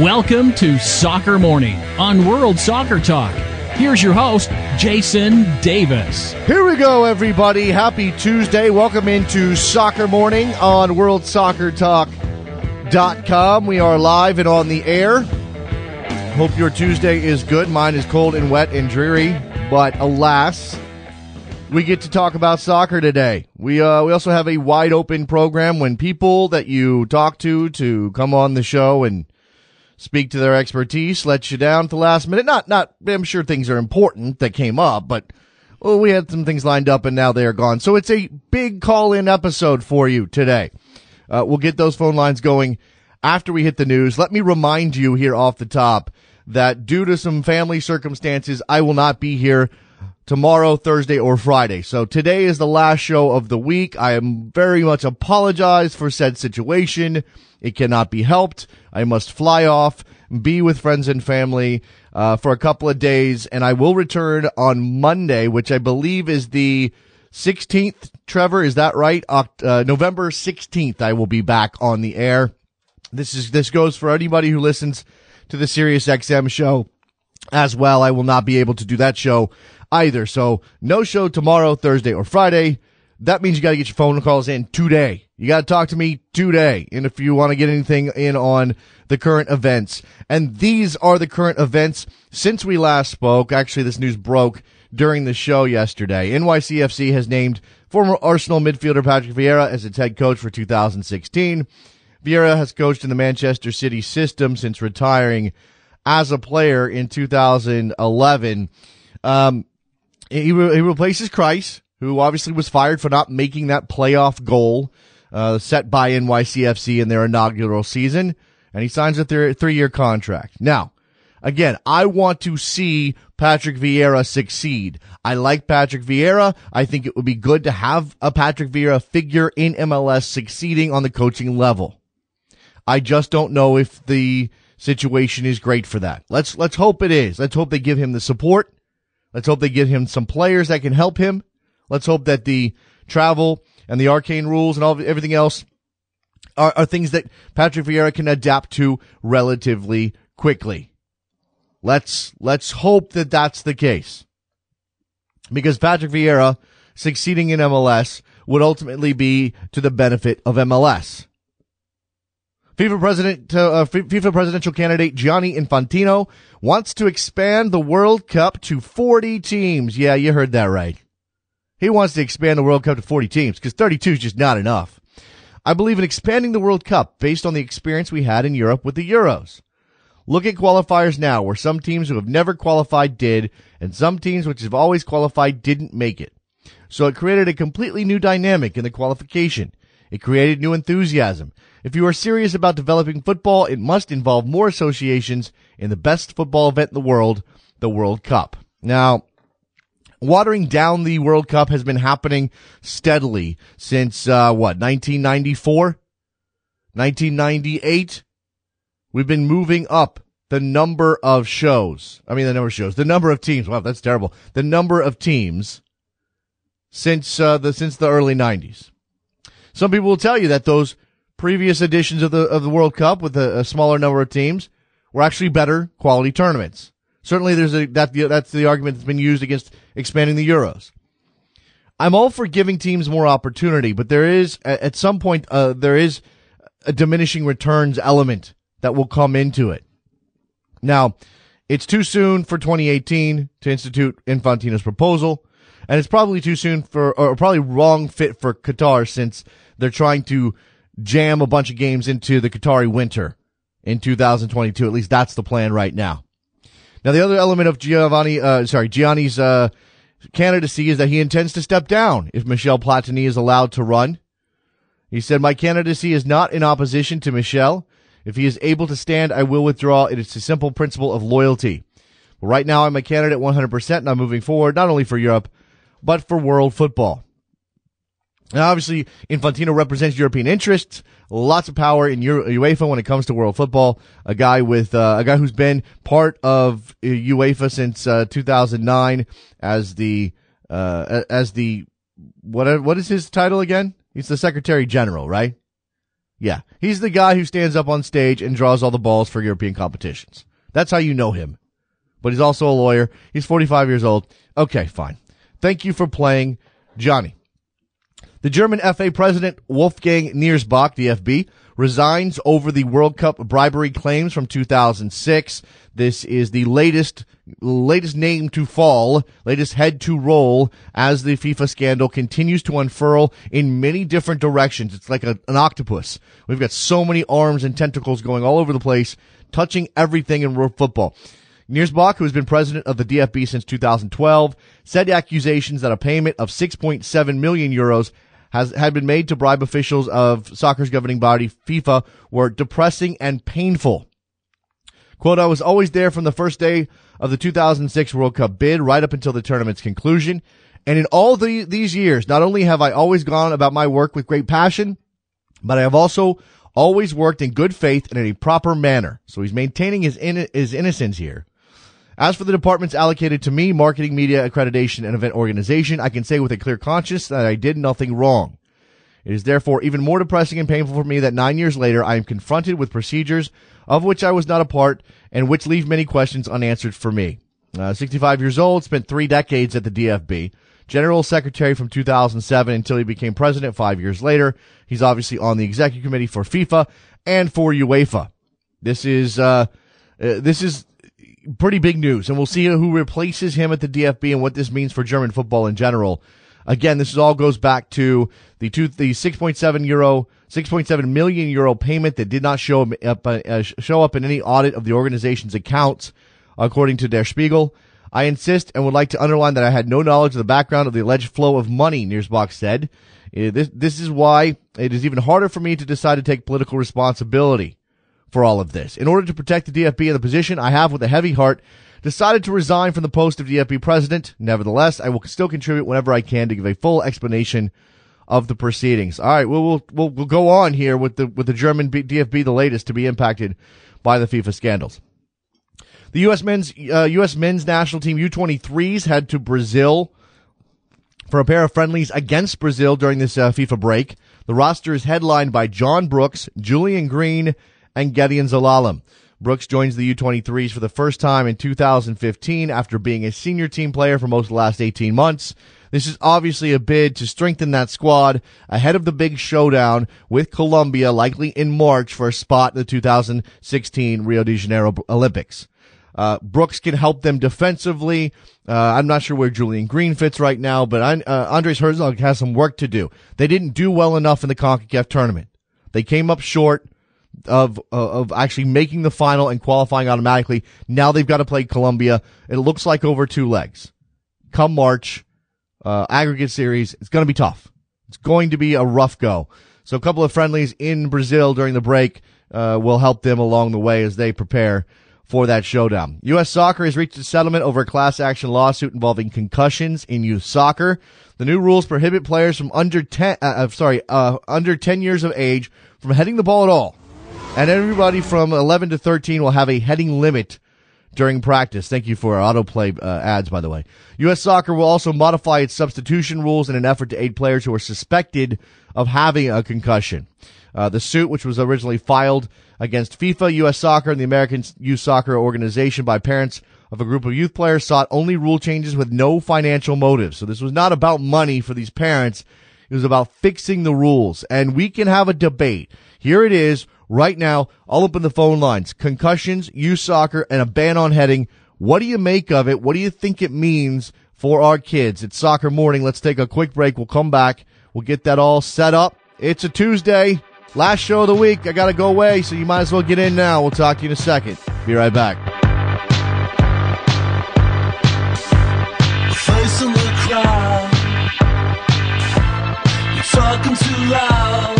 Welcome to Soccer Morning on World Soccer Talk. Here's your host, Jason Davis. Here we go, everybody. Happy Tuesday. Welcome into Soccer Morning on WorldSoccerTalk.com. We are live and on the air. Hope your Tuesday is good. Mine is cold and wet and dreary, but alas, we get to talk about soccer today. We uh, we also have a wide open program when people that you talk to to come on the show and speak to their expertise let you down at the last minute. Not not I'm sure things are important that came up, but well, we had some things lined up and now they are gone. So it's a big call in episode for you today. Uh, we'll get those phone lines going after we hit the news. Let me remind you here off the top that due to some family circumstances, I will not be here tomorrow, Thursday, or Friday. So today is the last show of the week. I am very much apologize for said situation. It cannot be helped. I must fly off, be with friends and family uh, for a couple of days, and I will return on Monday, which I believe is the 16th. Trevor, is that right? Uh, November 16th, I will be back on the air. This is this goes for anybody who listens to the Sirius XM show as well. I will not be able to do that show either. So no show tomorrow, Thursday or Friday. That means you got to get your phone calls in today. You got to talk to me today. And if you want to get anything in on the current events, and these are the current events since we last spoke. Actually, this news broke during the show yesterday. NYCFC has named former Arsenal midfielder Patrick Vieira as its head coach for 2016. Vieira has coached in the Manchester City system since retiring as a player in 2011. Um, he, re- he replaces Kreis, who obviously was fired for not making that playoff goal uh, set by NYCFC in their inaugural season, and he signs a th- three-year contract. Now, again, I want to see Patrick Vieira succeed. I like Patrick Vieira. I think it would be good to have a Patrick Vieira figure in MLS succeeding on the coaching level. I just don't know if the situation is great for that. Let's let's hope it is. Let's hope they give him the support. Let's hope they get him some players that can help him. Let's hope that the travel and the arcane rules and all everything else are, are things that Patrick Vieira can adapt to relatively quickly. Let's let's hope that that's the case. Because Patrick Vieira succeeding in MLS would ultimately be to the benefit of MLS. FIFA president, uh, FIFA presidential candidate Gianni Infantino wants to expand the World Cup to 40 teams. Yeah, you heard that right. He wants to expand the World Cup to 40 teams because 32 is just not enough. I believe in expanding the World Cup based on the experience we had in Europe with the Euros. Look at qualifiers now where some teams who have never qualified did and some teams which have always qualified didn't make it. So it created a completely new dynamic in the qualification. It created new enthusiasm. If you are serious about developing football, it must involve more associations in the best football event in the world, the World Cup. Now, watering down the World Cup has been happening steadily since, uh, what, 1994? 1998? We've been moving up the number of shows. I mean, the number of shows, the number of teams. Wow, that's terrible. The number of teams since, uh, the, since the early 90s. Some people will tell you that those previous editions of the of the World Cup with a, a, smaller number of teams were actually better quality tournaments. Certainly, there's a that that's the argument that's been used against expanding the Euros. I'm all for giving teams more opportunity, but there is at some point uh, there is a diminishing returns element that will come into it. Now, it's too soon for 2018 to institute Infantino's proposal, and it's probably too soon for, or probably wrong fit for Qatar since they're trying to jam a bunch of games into the Qatari winter in 2022. At least that's the plan right now. Now, the other element of Giovanni, uh, sorry, Gianni's, uh, candidacy is that he intends to step down if Michel Platini is allowed to run. He said, my candidacy is not in opposition to Michel. If he is able to stand, I will withdraw. It is a simple principle of loyalty. Right now, I'm a candidate 100% and I'm moving forward, not only for Europe, but for world football. Now, obviously, Infantino represents European interests. Lots of power in UEFA when it comes to world football. A guy with uh, a guy who's been part of UEFA since uh, 2009 as the uh, as the what what is his title again? He's the Secretary General, right? Yeah, he's the guy who stands up on stage and draws all the balls for European competitions. That's how you know him. But he's also a lawyer. He's 45 years old. Okay, fine. Thank you for playing Johnny. The German FA president Wolfgang Niersbach, DFB, resigns over the World Cup bribery claims from 2006. This is the latest latest name to fall, latest head to roll as the FIFA scandal continues to unfurl in many different directions. It's like a, an octopus. We've got so many arms and tentacles going all over the place, touching everything in world football. Niersbach, who has been president of the DFB since 2012, said accusations that a payment of 6.7 million euros has had been made to bribe officials of soccer's governing body FIFA were depressing and painful. Quote, I was always there from the first day of the 2006 World Cup bid right up until the tournament's conclusion. And in all the, these years, not only have I always gone about my work with great passion, but I have also always worked in good faith and in a proper manner. So he's maintaining his, in, his innocence here. As for the departments allocated to me, marketing, media, accreditation, and event organization, I can say with a clear conscience that I did nothing wrong. It is therefore even more depressing and painful for me that nine years later I am confronted with procedures of which I was not a part and which leave many questions unanswered for me. Uh, 65 years old, spent three decades at the DFB. General Secretary from 2007 until he became president five years later. He's obviously on the executive committee for FIFA and for UEFA. This is, uh, uh this is pretty big news, and we'll see who replaces him at the DFB and what this means for German football in general. Again, this all goes back to the two, the 6.7 euro, 6.7 million euro payment that did not show up, uh, show up in any audit of the organization's accounts, according to Der Spiegel. I insist and would like to underline that I had no knowledge of the background of the alleged flow of money, Niersbach said. Uh, this, this is why it is even harder for me to decide to take political responsibility for all of this. In order to protect the DFB in the position I have with a heavy heart, decided to resign from the post of DFB president. Nevertheless, I will still contribute whenever I can to give a full explanation of the proceedings. All right, we'll, we'll, we'll, we'll go on here with the, with the German DFB, the latest to be impacted by the FIFA scandals. The U.S. men's, uh, U.S. men's national team U23s head to Brazil for a pair of friendlies against Brazil during this uh, FIFA break. The roster is headlined by John Brooks, Julian Green, and Gedion Zelalem. Brooks joins the U23s for the first time in 2015 after being a senior team player for most of the last 18 months. This is obviously a bid to strengthen that squad ahead of the big showdown with Colombia, likely in March for a spot in the 2016 Rio de Janeiro Olympics. Uh, Brooks can help them defensively. Uh, I'm not sure where Julian Green fits right now, but I, uh, Andreas Herzog has some work to do. They didn't do well enough in the CONCACAF tournament. They came up short of uh, of actually making the final and qualifying automatically. Now they've got to play Colombia. It looks like over two legs. Come March, uh, aggregate series, it's going to be tough. It's going to be a rough go. So a couple of friendlies in Brazil during the break uh, will help them along the way as they prepare for that showdown. U.S. Soccer has reached a settlement over a class action lawsuit involving concussions in youth soccer. The new rules prohibit players from under 10, uh, uh, sorry, uh, under 10 years of age from heading the ball at all and everybody from 11 to 13 will have a heading limit during practice. Thank you for our autoplay uh, ads, by the way. U.S. Soccer will also modify its substitution rules in an effort to aid players who are suspected of having a concussion. Uh, the suit, which was originally filed against FIFA, U.S. Soccer, and the American Youth Soccer Organization by parents of a group of youth players, sought only rule changes with no financial motive. So this was not about money for these parents. It was about fixing the rules. And we can have a debate. Here it is right now. I'll open the phone lines. Concussions, youth soccer, and a ban on heading. What do you make of it? What do you think it means for our kids? It's soccer morning. Let's take a quick break. We'll come back. We'll get that all set up. It's a Tuesday. Last show of the week. I got to go away, so you might as well get in now. We'll talk to you in a second. Be right back. Facing the crowd, you're talking too loud.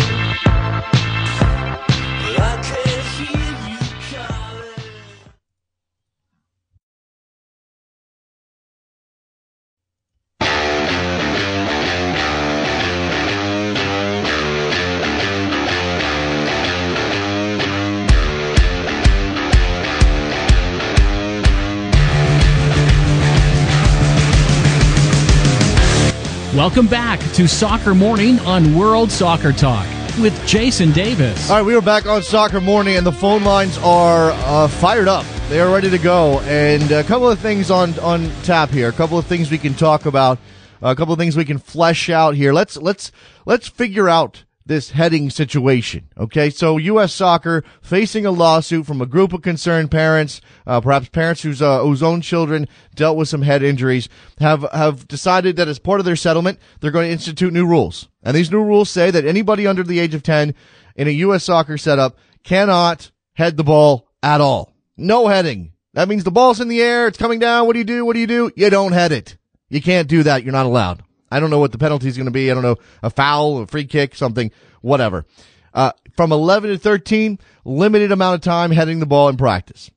Welcome back to Soccer Morning on World Soccer Talk with Jason Davis. All right, we are back on Soccer Morning, and the phone lines are uh, fired up. They are ready to go, and a couple of things on on tap here. A couple of things we can talk about. A couple of things we can flesh out here. Let's let's let's figure out this heading situation. Okay, so U.S. Soccer facing a lawsuit from a group of concerned parents, uh, perhaps parents whose uh, whose own children dealt with some head injuries, have have decided that as part of their settlement, they're going to institute new rules. And these new rules say that anybody under the age of ten in a U.S. Soccer setup cannot head the ball at all. No heading. That means the ball's in the air, it's coming down. What do you do? What do you do? You don't head it. You can't do that. You're not allowed. I don't know what the penalty is going to be. I don't know a foul, a free kick, something, whatever. Uh, from 11 to 13, limited amount of time heading the ball in practice.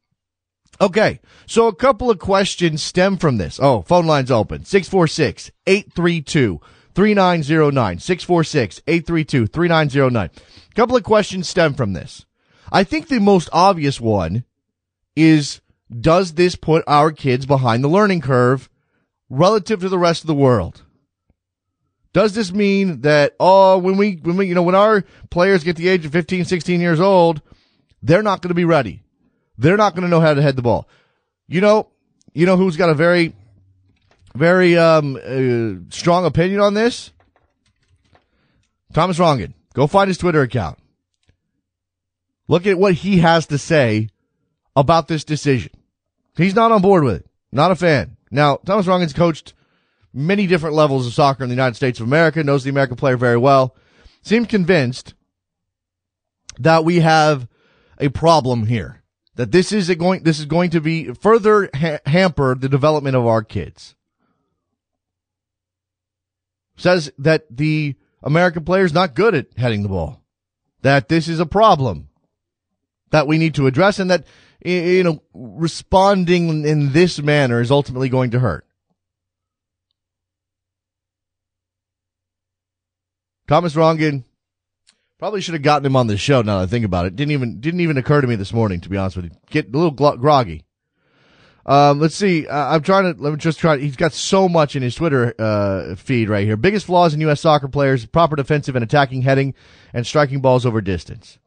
Okay, so a couple of questions stem from this. Oh, phone lines open. 646 832 3909. 646 832 3909. A couple of questions stem from this. I think the most obvious one is does this put our kids behind the learning curve relative to the rest of the world? Does this mean that, oh, when we, when we, you know, when our players get the age of 15, 16 years old, they're not going to be ready. They're not going to know how to head the ball. You know, you know who's got a very, very, um, uh, strong opinion on this? Thomas Rongen. Go find his Twitter account. Look at what he has to say about this decision. He's not on board with it. Not a fan. Now, Thomas Rongen's coached many different levels of soccer in the United States of America, knows the American player very well, seems convinced that we have a problem here. That this is going, this is going to be further ha- hamper the development of our kids. Says that the American player is not good at heading the ball. That this is a problem that we need to address and that, you know, responding in this manner is ultimately going to hurt. Thomas Rongen probably should have gotten him on the show. Now that I think about it, didn't even didn't even occur to me this morning. To be honest with you, get a little groggy. Um, let's see. Uh, I'm trying to let me just try. He's got so much in his Twitter uh, feed right here. Biggest flaws in U.S. soccer players: proper defensive and attacking heading, and striking balls over distance.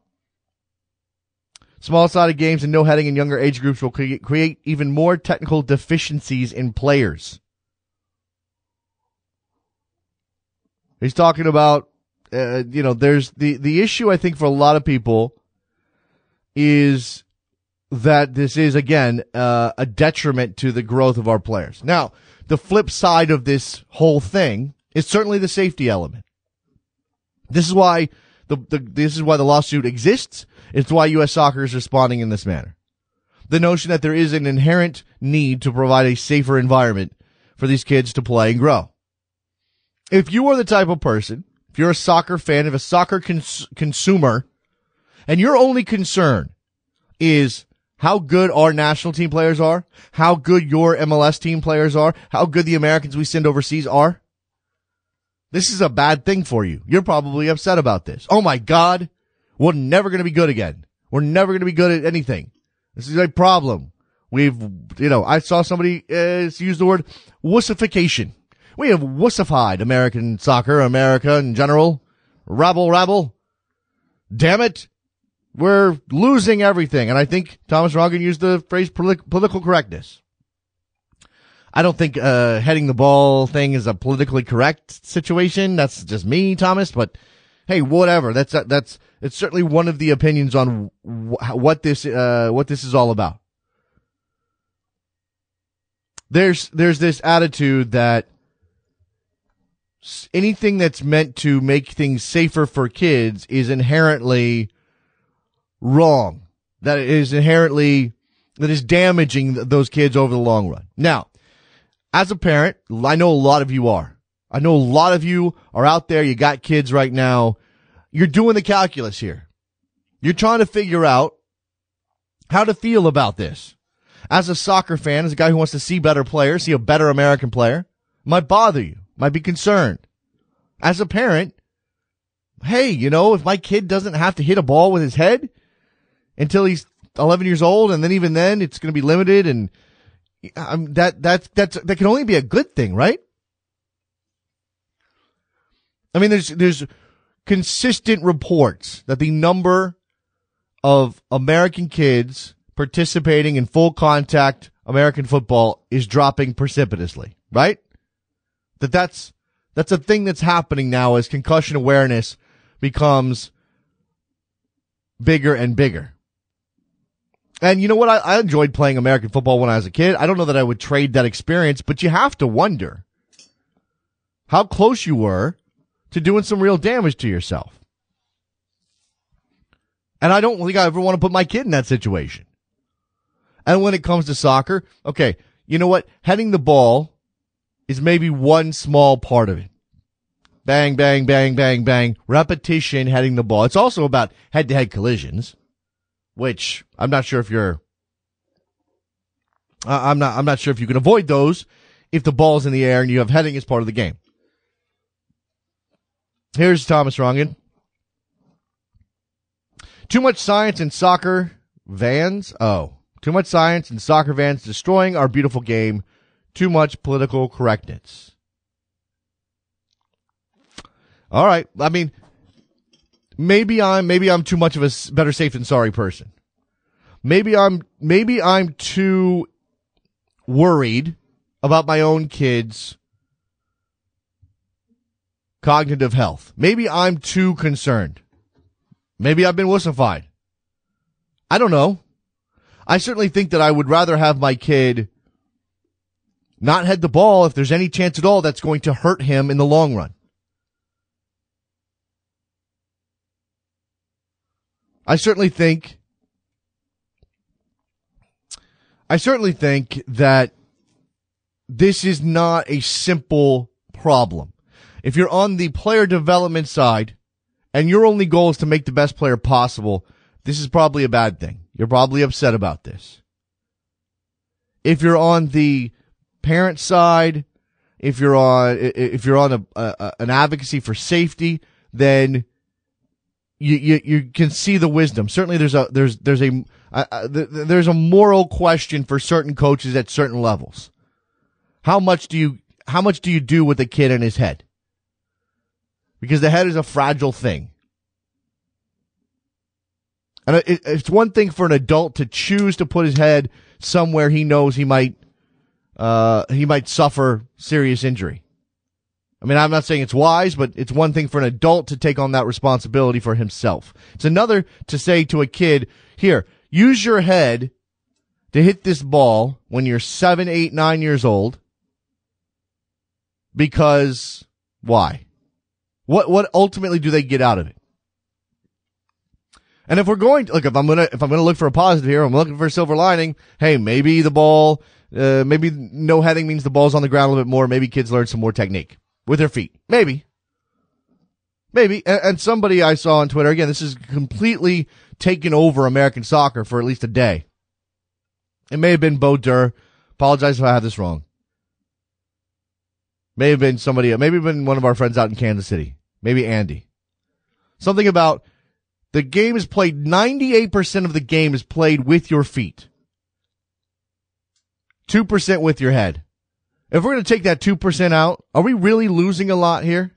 Small sided games and no heading in younger age groups will cre- create even more technical deficiencies in players. He's talking about uh, you know, there's the, the issue I think for a lot of people is that this is again, uh, a detriment to the growth of our players. Now, the flip side of this whole thing is certainly the safety element. This is why the, the this is why the lawsuit exists. It's why U.S. soccer is responding in this manner. The notion that there is an inherent need to provide a safer environment for these kids to play and grow. If you are the type of person if you're a soccer fan, if a soccer cons- consumer, and your only concern is how good our national team players are, how good your MLS team players are, how good the Americans we send overseas are, this is a bad thing for you. You're probably upset about this. Oh my God, we're never going to be good again. We're never going to be good at anything. This is a problem. We've, you know, I saw somebody uh, use the word wussification. We have wussified American soccer, America in general. Rabble, rabble. damn it, we're losing everything. And I think Thomas Rongen used the phrase political correctness. I don't think uh, heading the ball thing is a politically correct situation. That's just me, Thomas. But hey, whatever. That's that's it's certainly one of the opinions on wh- what this uh, what this is all about. There's there's this attitude that anything that's meant to make things safer for kids is inherently wrong. That is inherently that is damaging those kids over the long run. Now, as a parent, I know a lot of you are. I know a lot of you are out there. You got kids right now. You're doing the calculus here. You're trying to figure out how to feel about this. As a soccer fan, as a guy who wants to see better players, see a better American player, might bother you, might be concerned. As a parent, hey, you know, if my kid doesn't have to hit a ball with his head until he's 11 years old, and then even then it's going to be limited and um, that that that's that can only be a good thing, right? I mean, there's there's consistent reports that the number of American kids participating in full contact American football is dropping precipitously, right? That that's that's a thing that's happening now as concussion awareness becomes bigger and bigger. And you know what? I, I enjoyed playing American football when I was a kid. I don't know that I would trade that experience, but you have to wonder how close you were to doing some real damage to yourself. And I don't think I ever want to put my kid in that situation. And when it comes to soccer, okay, you know what? Heading the ball is maybe one small part of it. Bang, bang, bang, bang, bang. Repetition heading the ball. It's also about head to head collisions which I'm not sure if you're. I'm not. I'm not sure if you can avoid those if the ball's in the air and you have heading as part of the game. Here's Thomas Rongen. Too much science in soccer vans. Oh, too much science in soccer vans destroying our beautiful game. Too much political correctness. All right. I mean, maybe I'm maybe I'm too much of a better safe than sorry person. Maybe I'm maybe I'm too worried about my own kids' cognitive health. Maybe I'm too concerned. Maybe I've been wussified. I don't know. I certainly think that I would rather have my kid not head the ball if there's any chance at all that's going to hurt him in the long run. I certainly think I certainly think that this is not a simple problem. If you're on the player development side and your only goal is to make the best player possible, this is probably a bad thing. You're probably upset about this. If you're on the parent side, if you're on if you're on a, a an advocacy for safety, then you, you you can see the wisdom. Certainly, there's a there's there's a uh, th- th- there's a moral question for certain coaches at certain levels. How much do you how much do you do with a kid in his head? Because the head is a fragile thing, and it, it's one thing for an adult to choose to put his head somewhere he knows he might uh, he might suffer serious injury. I mean, I'm not saying it's wise, but it's one thing for an adult to take on that responsibility for himself. It's another to say to a kid, here, use your head to hit this ball when you're seven, eight, nine years old. Because why? What, what ultimately do they get out of it? And if we're going to look, if I'm gonna, if I'm gonna look for a positive here, I'm looking for a silver lining. Hey, maybe the ball, uh, maybe no heading means the ball's on the ground a little bit more. Maybe kids learn some more technique with their feet. Maybe. Maybe. And, and somebody I saw on Twitter, again, this is completely taken over American soccer for at least a day. It may have been Beau Dure. Apologize if I have this wrong. May have been somebody, maybe been one of our friends out in Kansas City. Maybe Andy. Something about the game is played, 98% of the game is played with your feet. 2% with your head. If we're going to take that 2% out, are we really losing a lot here?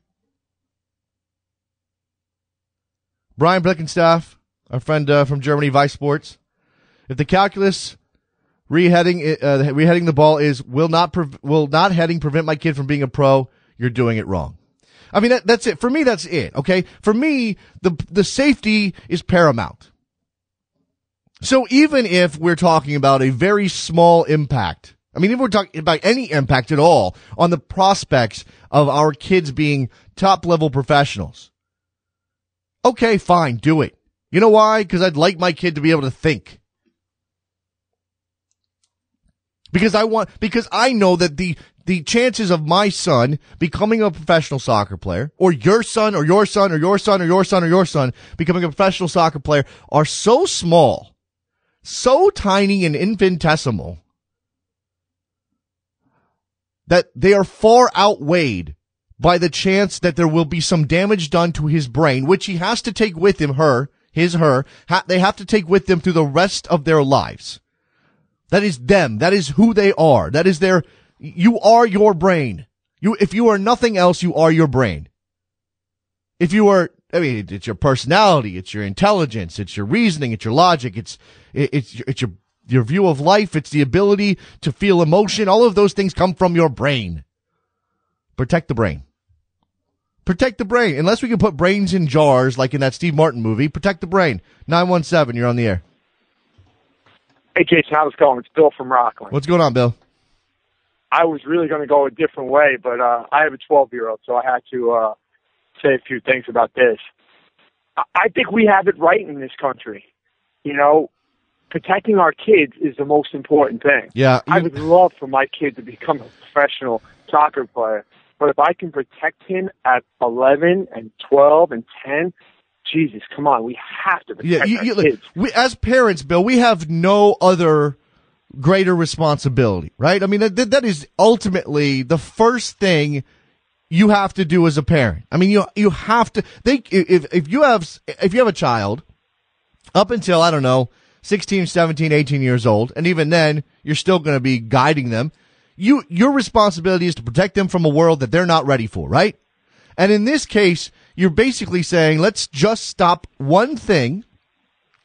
Brian Blickenstaff, our friend uh, from Germany, Vice Sports. If the calculus reheading uh, reheading the ball is will not pre- will not heading prevent my kid from being a pro, you're doing it wrong. I mean that, that's it for me. That's it. Okay, for me the the safety is paramount. So even if we're talking about a very small impact, I mean, if we're talking about any impact at all on the prospects of our kids being top level professionals, okay, fine, do it. You know why? Because I'd like my kid to be able to think. Because I want, because I know that the, the chances of my son becoming a professional soccer player, or your son, or your son, or your son, or your son, or your son becoming a professional soccer player are so small, so tiny and infinitesimal that they are far outweighed by the chance that there will be some damage done to his brain, which he has to take with him, her, his, her, ha- they have to take with them through the rest of their lives. That is them. That is who they are. That is their, you are your brain. You, if you are nothing else, you are your brain. If you are, I mean, it's your personality, it's your intelligence, it's your reasoning, it's your logic, it's, it's, it's your, your view of life, it's the ability to feel emotion. All of those things come from your brain. Protect the brain. Protect the brain. Unless we can put brains in jars like in that Steve Martin movie, protect the brain. 917, you're on the air. Hey, Jason, how's it going? It's Bill from Rockland. What's going on, Bill? I was really going to go a different way, but uh, I have a 12 year old, so I had to uh, say a few things about this. I- think we have it right in this country. You know, protecting our kids is the most important thing. Yeah. I would love for my kid to become a professional soccer player, but if I can protect him at 11 and 12 and 10, Jesus, come on, we have to protect Yeah, you, our you, look, kids. we, as parents, Bill, we have no other greater responsibility, right? I mean, that, that is ultimately the first thing you have to do as a parent. I mean, you you have to. They if if you have if you have a child up until I don't know 16, 17, 18 years old, and even then you're still going to be guiding them. You your responsibility is to protect them from a world that they're not ready for, right? And in this case, you're basically saying, let's just stop one thing.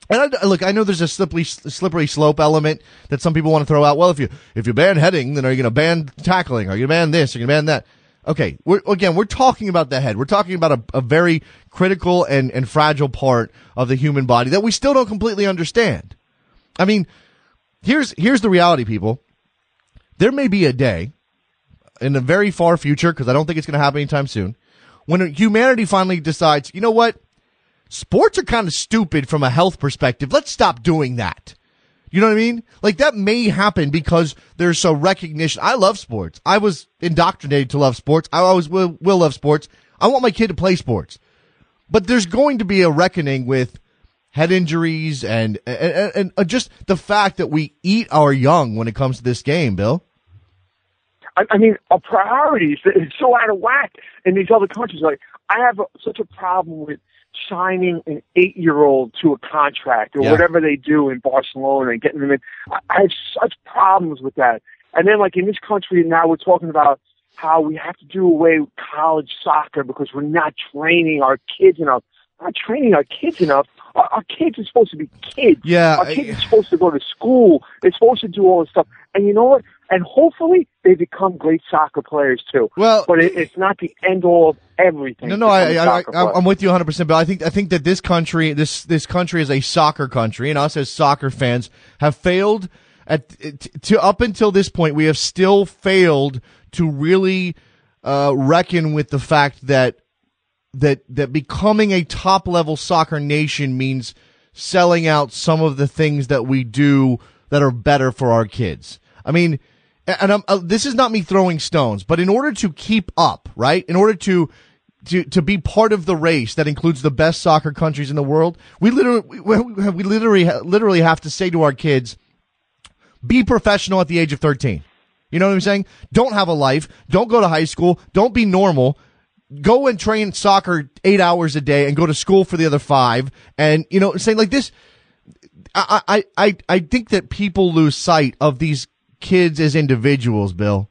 And I, look, I know there's a slippery, slippery slope element that some people want to throw out. Well, if you if you ban heading, then are you going to ban tackling? Are you going to ban this? Are you going to ban that? Okay, we're, again, we're talking about the head. We're talking about a, a very critical and, and fragile part of the human body that we still don't completely understand. I mean, here's here's the reality, people. There may be a day in the very far future, because I don't think it's going to happen anytime soon, when humanity finally decides, you know what? Sports are kind of stupid from a health perspective. Let's stop doing that. You know what I mean? Like that may happen because there's a recognition. I love sports. I was indoctrinated to love sports. I always will, will love sports. I want my kid to play sports. But there's going to be a reckoning with head injuries and, and, and, and uh, just the fact that we eat our young when it comes to this game, Bill. I, I mean, our priorities is so out of whack in these other countries. Like, I have a, such a problem with signing an eight-year-old to a contract or Yeah. whatever they do in Barcelona and getting them in. I, I have such problems with that. And then, like in this country now, we're talking about how we have to do away with college soccer because we're not training our kids enough. We're not training our kids enough. Our, our kids are supposed to be kids. Yeah, our I- kids are supposed to go to school. They're supposed to do all this stuff. And you know what? And hopefully they become great soccer players too. Well- but it, it's not the end all of everything. No, no, I, I, I. I'm with you 100. percent But I think I think that this country, this this country is a soccer country, and us as soccer fans have failed at to up until this point. We have still failed to really uh, reckon with the fact that that that becoming a top level soccer nation means selling out some of the things that we do that are better for our kids. I mean, and uh, this is not me throwing stones, but in order to keep up, right? In order to to to be part of the race that includes the best soccer countries in the world, we literally we, we literally literally have to say to our kids, be professional at the age of 13. You know what I'm saying? Don't have a life. Don't go to high school. Don't be normal. Go and train soccer eight hours a day and go to school for the other five. And, you know, saying like this, I, I, I think that people lose sight of these kids as individuals, Bill.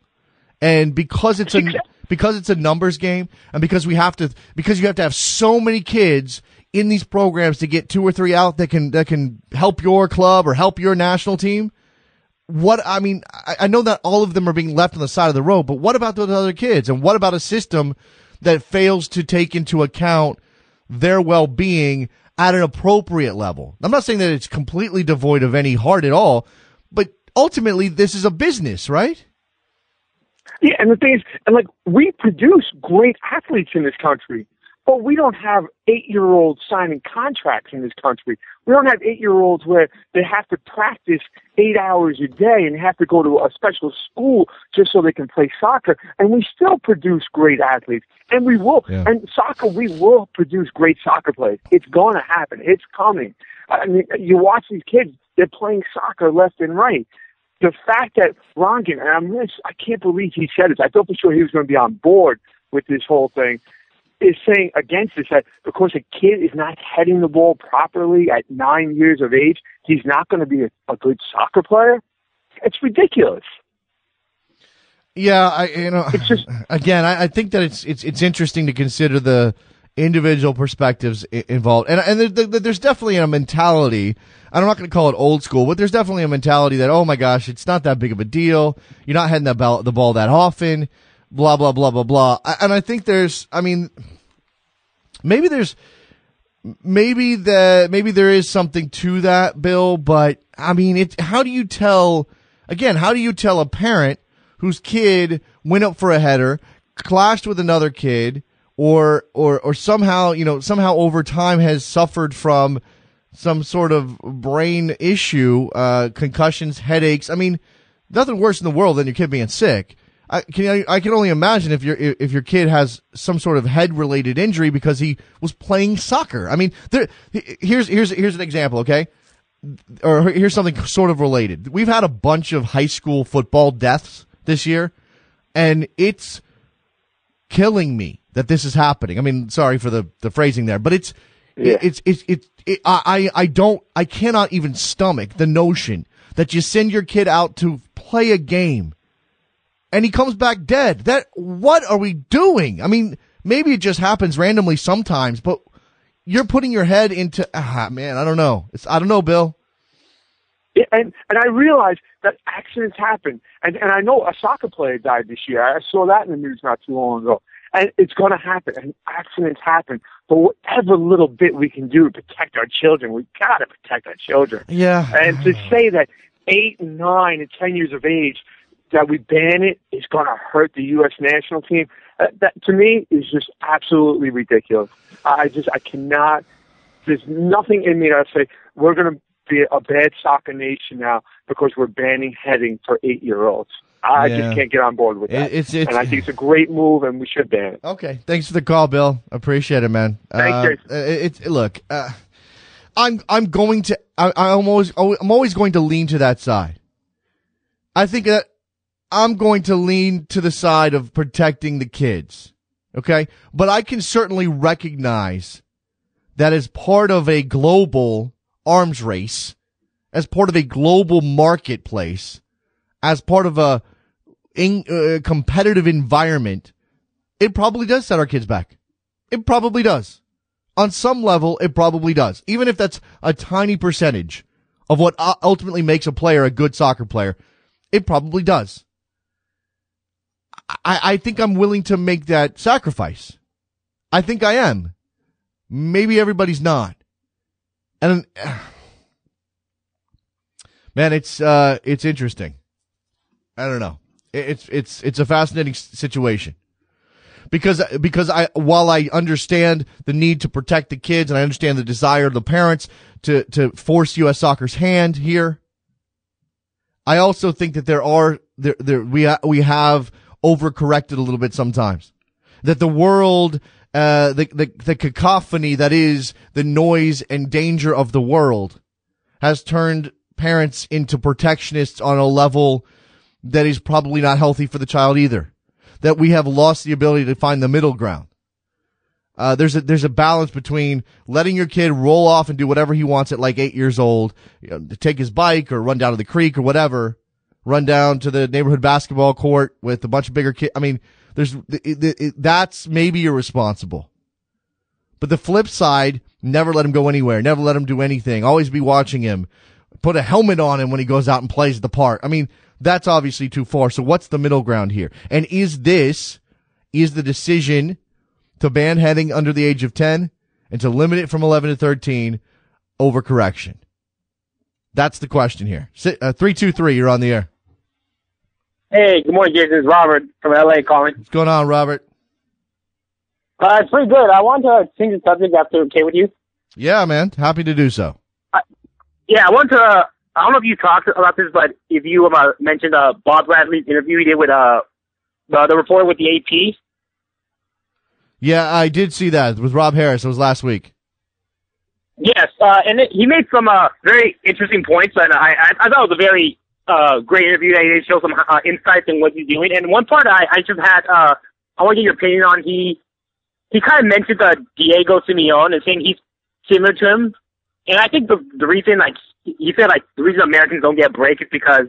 And because it's a, because it's a numbers game and because we have to, because you have to have so many kids in these programs to get two or three out that can that can help your club or help your national team. What I mean, I, I know that all of them are being left on the side of the road, but what about those other kids? And what about a system that fails to take into account their well being at an appropriate level? I'm not saying that it's completely devoid of any heart at all, but ultimately this is a business, right? Yeah, and the thing is, and like we produce great athletes in this country, but we don't have eight-year-olds signing contracts in this country. We don't have eight-year-olds where they have to practice eight hours a day and have to go to a special school just so they can play soccer. And we still produce great athletes, and we will. Yeah. And soccer, we will produce great soccer players. It's going to happen. It's coming. I mean, you watch these kids; they're playing soccer left and right the fact that Ronkin, and I'm this, I can't believe he said this. I thought for sure he was going to be on board with this whole thing. Is saying against this that because a kid is not heading the ball properly at nine years of age, he's not going to be a, a good soccer player. It's ridiculous. Yeah, I you know It's just- again, I, I think that it's it's it's interesting to consider the individual perspectives I- involved, and and there, there, there's definitely a mentality. I'm not going to call it old school, but there's definitely a mentality that oh my gosh, it's not that big of a deal. You're not heading the ball the ball that often. Blah blah blah blah blah. I- And I think there's, I mean, maybe there's maybe the maybe there is something to that, Bill. But I mean, it. How do you tell? Again, how do you tell a parent whose kid went up for a header, clashed with another kid, or or or somehow you know somehow over time has suffered from some sort of brain issue, uh, concussions, headaches. I mean, nothing worse in the world than your kid being sick. I can I can only imagine if your if your kid has some sort of head related injury because he was playing soccer. I mean, there here's here's here's an example, okay? Or here's something sort of related. We've had a bunch of high school football deaths this year, and it's killing me that this is happening. I mean, sorry for the the phrasing there, but it's Yeah. it's it's it's it, I I don't I cannot even stomach the notion that you send your kid out to play a game and he comes back dead. That what are we doing? I mean, maybe it just happens randomly sometimes, but you're putting your head into ah man, I don't know. It's I don't know, Bill. Yeah, and and I realized that accidents happen, and and I know a soccer player died this year. I saw that in the news not too long ago, and it's going to happen. And accidents happen, but whatever little bit we can do to protect our children, we got to protect our children. Yeah. And to say that eight, nine, and ten years of age that we ban it is going to hurt the U.S. national team. Uh, that to me is just absolutely ridiculous. I just I cannot. There's nothing in me that I say we're going to be a bad soccer nation now because we're banning heading for eight year olds. I Yeah. just can't get on board with It- that. it's- it's- and I think it's a great move, and we should ban it. Okay, thanks for the call, Bill. Appreciate it, man. Thanks, uh, Jason. It's look, uh, I'm I'm going to I, I'm always I'm always going to lean to that side. I think that I'm going to lean to the side of protecting the kids. Okay, but I can certainly recognize that as part of a global arms race, as part of a global marketplace, as part of a in, uh, competitive environment, it probably does set our kids back. It probably does. On some level, it probably does. Even if that's a tiny percentage of what ultimately makes a player a good soccer player, it probably does. I, I think I'm willing to make that sacrifice. I think I am. Maybe everybody's not. And man, it's uh, it's interesting. I don't know. It- It's it's it's a fascinating situation because because I while I understand the need to protect the kids and I understand the desire of the parents to to force U.S. Soccer's hand here, I also think that there are there there we we have overcorrected a little bit sometimes. That the world, uh, the the the cacophony that is the noise and danger of the world, has turned parents into protectionists on a level that is probably not healthy for the child either. That we have lost the ability to find the middle ground. Uh, there's a there's a balance between letting your kid roll off and do whatever he wants at like eight years old, you know, take his bike or run down to the creek or whatever, run down to the neighborhood basketball court with a bunch of bigger kids. I mean, there's it, it, it, that's maybe irresponsible. But the flip side Never let him go anywhere. Never let him do anything. Always be watching him. Put a helmet on him when he goes out and plays the part. I mean, that's obviously too far. So what's the middle ground here? And is this, is the decision to ban heading under the age of 10 and to limit it from 11 to 13 overcorrection? That's the question here. Uh, 323, you're on the air. Hey, good morning, Jason. It's Robert from LA calling. What's going on, Robert? Uh, it's pretty good. I want to change the subject after okay with you. Yeah, man. Happy to do so. Yeah, I want to. I don't know if you talked about this, but if you uh, mentioned uh, Bob Bradley's interview he did with uh, the, the reporter with the AP. Yeah, I did see that with Rob Harris. It was last week. Yes, uh, and it, he made some uh, very interesting points, and I, I, I thought it was a very uh, great interview. That he did show some uh, insights in what he's doing. And one part I, I just had, uh, I want to get your opinion on. He he kind of mentioned uh, Diego Simeone and saying he's similar to him. And I think the the reason, like he said, like the reason Americans don't get a break is because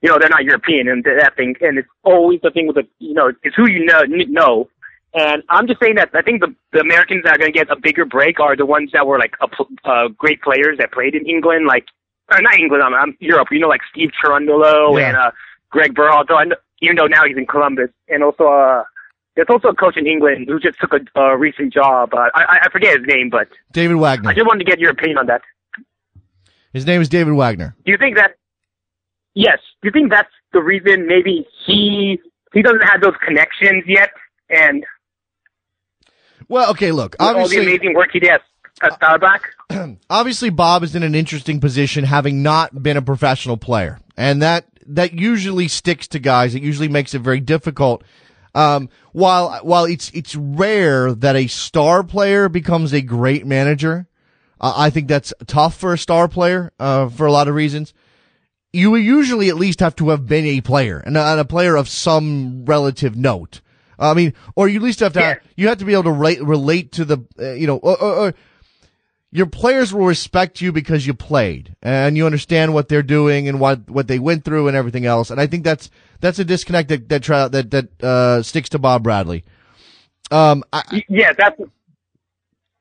you know they're not European and that thing. And it's always the thing with the you know it's who you know know. And I'm just saying that I think the the Americans that are going to get a bigger break are the ones that were like a, uh, great players that played in England, like or not England, I'm, I'm Europe. You know, like Steve Cherundolo Yeah. and uh, Greg Berhalter. I know, even though now he's in Columbus, and also uh, there's also a coach in England who just took a, a recent job. Uh, I I forget his name, but David Wagner. I just wanted to get your opinion on that. His name is David Wagner. Do you think that? Yes. Do you think that's the reason? Maybe he he doesn't have those connections yet, and Well, okay, look. obviously, all the amazing work he did at, at Stabaek. obviously Bob is in an interesting position having not been a professional player. And that that usually sticks to guys. It usually makes it very difficult. Um, while while it's it's rare that a star player becomes a great manager, I think that's tough for a star player uh, for a lot of reasons. You usually at least have to have been a player and a, player of some relative note. I mean, or you at least have to you have to be able to relate relate to the uh, you know or, or, or your players will respect you because you played and you understand what they're doing and what what they went through and everything else. And I think that's that's a disconnect that that that, that uh, sticks to Bob Bradley. Um, I, yeah, that's.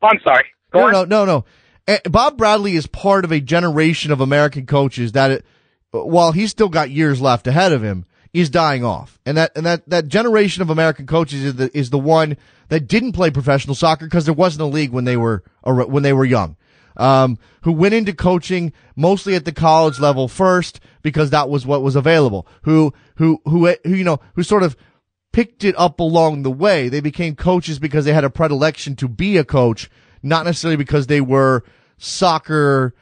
I'm sorry. Go no, on. no, no, no. Eh, Bob Bradley is part of a generation of American coaches that, it, while he's still got years left ahead of him, is dying off. And that and that that generation of American coaches is the is the one that didn't play professional soccer because there wasn't a league when they were when they were young. Um, who went into coaching mostly at the college level first because that was what was available. Who who who who you know who sort of picked it up along the way. They became coaches because they had a predilection to be a coach, not necessarily because they were soccer.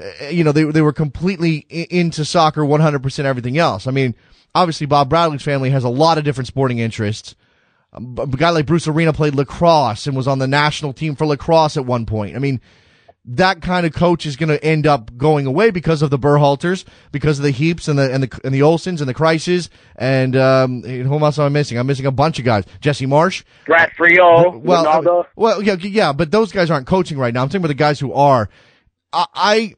uh, You know, they they were completely into soccer, one hundred percent everything else. I mean, obviously, Bob Bradley's family has a lot of different sporting interests. Um, A guy like Bruce Arena played lacrosse and was on the national team for lacrosse at one point. I mean, that kind of coach is going to end up going away because of the Berhalters, because of the Heaps and the and the and the Olsens and the Kreises and um, who else am I missing? I'm missing a bunch of guys. Jesse Marsch. Brad Friedel, Well, I mean- Ronaldo. well, yeah, yeah, but those guys aren't coaching right now. I'm talking about the guys who are. I, I,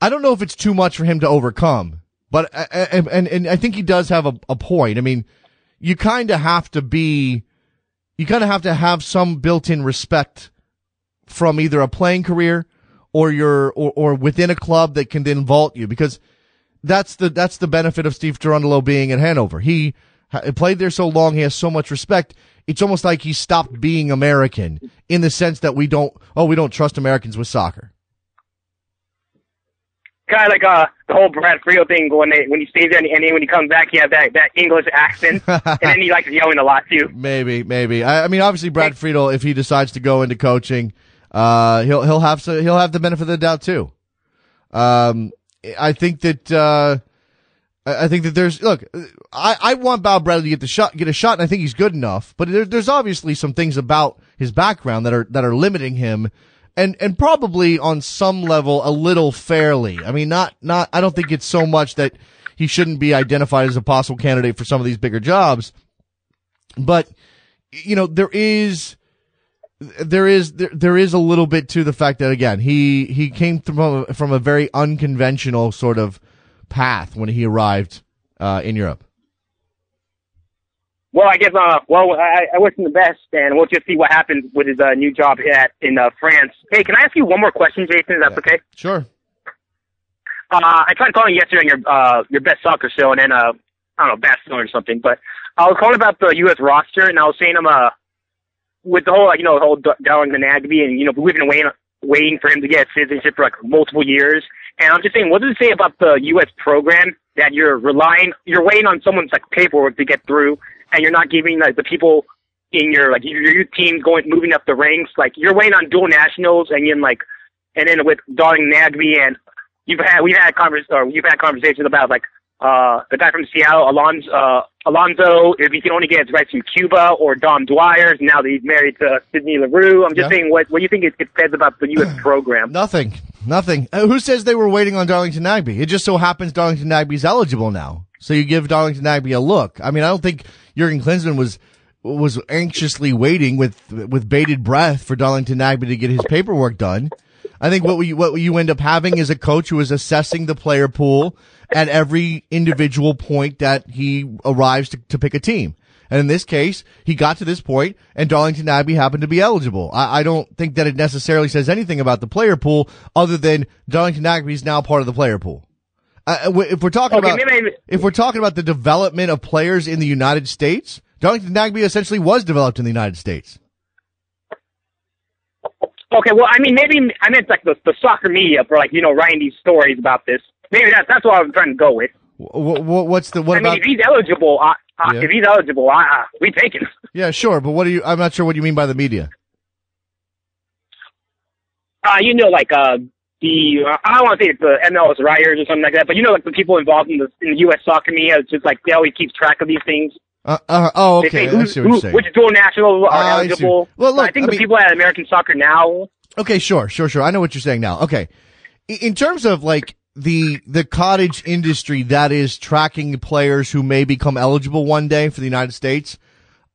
I don't know if it's too much for him to overcome, but and and, and I think he does have a, a point. I mean, you kind of have to be, you kind of have to have some built-in respect from either a playing career or your or, or within a club that can then vault you because that's the that's the benefit of Steve Cherundolo being at Hannover. He played there so long, he has so much respect. It's almost like he stopped being American in the sense that we don't oh we don't trust Americans with soccer. Kind of like uh, the whole Brad Friedel thing when they when he stays there and, and then when he comes back, he has that that English accent, and then he likes yelling a lot too. Maybe, maybe. I, I mean, obviously, Brad Friedel, if he decides to go into coaching, uh, he'll he'll have so he'll have the benefit of the doubt too. Um, I think that uh, I think that there's look. I, I want Bob Bradley to get the shot, get a shot, and I think he's good enough. But there, there's obviously some things about his background that are that are limiting him, and and probably on some level a little fairly. I mean, not not. I don't think it's so much that he shouldn't be identified as a possible candidate for some of these bigger jobs, but you know there is there is there, there is a little bit to the fact that again he he came from a, from a very unconventional sort of path when he arrived uh, in Europe. well, I guess, uh, well, I, I wish him the best, and we'll just see what happens with his uh, new job at in uh, France. Hey, can I ask you one more question, Jason? Is that okay? Sure. Uh, I tried calling yesterday on your uh, your best soccer show, and then uh, I don't know, Bastille or something. But I was calling about the U.S. roster, and I was saying I'm uh, with the whole, like, you know, the whole D- Darlington Nagbe, and you know, we've been waiting waiting for him to get citizenship for like multiple years. And I'm just saying, what does it say about the U.S. program that you're relying, you're waiting on someone's like paperwork to get through, and you're not giving like the people in your like your youth team going moving up the ranks. Like you're waiting on dual nationals, and you're like, and then with Darling Nagbe, and you've had we've had convers or you've had conversations about like uh the guy from Seattle, Alonso. Uh, Alonso, if he can only get his rights from Cuba, or Dom Dwyer, now that he's married to Sydney Leroux. I'm just Yeah. saying, what what do you think it, it says about the U.S. program? Nothing. Nothing. Uh, who says they were waiting on Darlington Nagbe? It just so happens Darlington Nagbe's eligible now. So you give Darlington Nagbe a look. I mean, I don't think Jurgen Klinsmann was was anxiously waiting with with bated breath for Darlington Nagbe to get his paperwork done. I think what we what you end up having is a coach who is assessing the player pool at every individual point that he arrives to, to pick a team. And in this case, he got to this point and Darlington Nagbe happened to be eligible. I, I don't think that it necessarily says anything about the player pool other than Darlington Nagbe is now part of the player pool. Uh, if we're talking Okay, about, maybe- if we're talking about the development of players in the United States, Darlington Nagbe essentially was developed in the United States. Okay, well, I mean, maybe I meant like the, the soccer media for like you know writing these stories about this. Maybe that's that's what I'm trying to go with. W- w- what's the what I mean, about? if he's eligible, uh, uh, Yeah. if he's eligible, uh, uh, we take him. Yeah, sure, but what do you? I'm not sure what you mean by the media. Uh, you know, like uh, the uh, I don't want to say it's the MLS writers or something like that, but you know, like the people involved in the in the U.S. soccer media, it's just like they always keep track of these things. Uh, uh, oh, okay. say I who's, see what you're who, saying. which dual nationals are I see. eligible. Well, look, I think I the mean- people at American Soccer Now. Okay, sure, sure, sure. I know what you're saying now. Okay. In terms of like the, the cottage industry that is tracking players who may become eligible one day for the United States,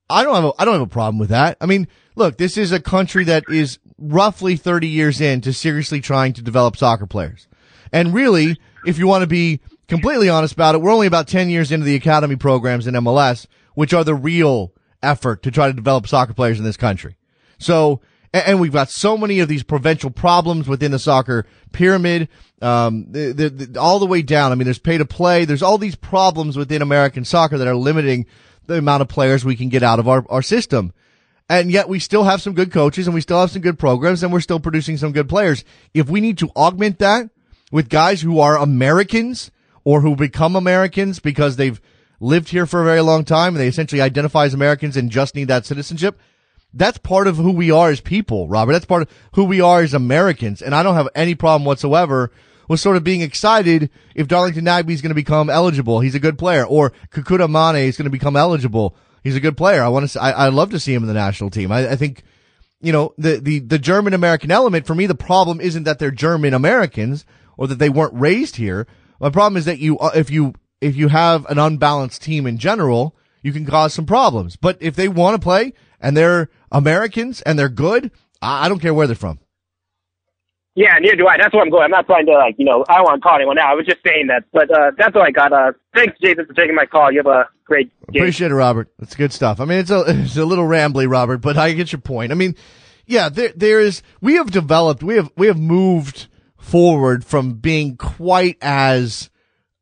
I don't have a, I don't have a problem with that. I mean, look, this is a country that is roughly 30 years into seriously trying to develop soccer players. And really, if you want to be completely honest about it, we're only about 10 years into the academy programs in MLS, which are the real effort to try to develop soccer players in this country. So, and, we've got so many of these provincial problems within the soccer pyramid, um, the, the, the, all the way down. I mean, there's pay to play. There's all these problems within American soccer that are limiting the amount of players we can get out of our, our system. And yet we still have some good coaches and we still have some good programs and we're still producing some good players. If we need to augment that with guys who are Americans or who become Americans because they've lived here for a very long time and they essentially identify as Americans and just need that citizenship, that's part of who we are as people, Robert. That's part of who we are as Americans. And I don't have any problem whatsoever with sort of being excited if Darlington Nagbe is going to become eligible. He's a good player. Or Kekuta Manneh is going to become eligible. He's a good player. I want to, I, I love to see him in the national team. I, I think, you know, the, the, the German American element for me, the problem isn't that they're German Americans or that they weren't raised here. My problem is that you, uh, if you, if you have an unbalanced team in general, you can cause some problems. But if they want to play and they're Americans and they're good, I, I don't care where they're from. Yeah, neither do I. That's where I'm going. I'm not trying to like, you know, I don't want to call anyone out. I was just saying that. But uh, that's all I got. Uh, thanks, Jason, for taking my call. You have a great day. Appreciate it, Robert. That's good stuff. I mean, it's a it's a little rambly, Robert, but I get your point. I mean, yeah, there there is we have developed, we have we have moved forward from being quite as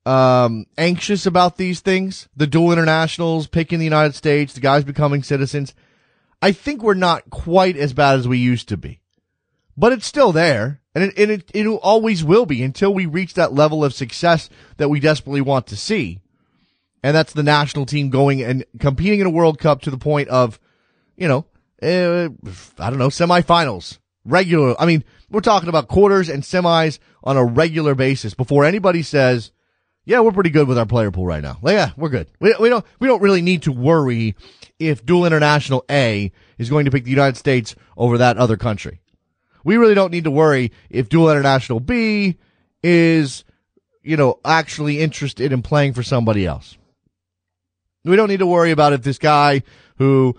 um anxious about these things, the dual internationals, picking the United States, the guys becoming citizens. I think we're not quite as bad as we used to be. But it's still there, and it, and it, it always will be until we reach that level of success that we desperately want to see and that's the national team going and competing in a World Cup to the point of, you know, uh, I don't know, semifinals, regular. I mean, we're talking about quarters and semis on a regular basis before anybody says, yeah, we're pretty good with our player pool right now. Yeah, we're good. We, we don't, we don't really need to worry if dual international A is going to pick the United States over that other country. We really don't need to worry if dual international B is, you know, actually interested in playing for somebody else. We don't need to worry about if this guy who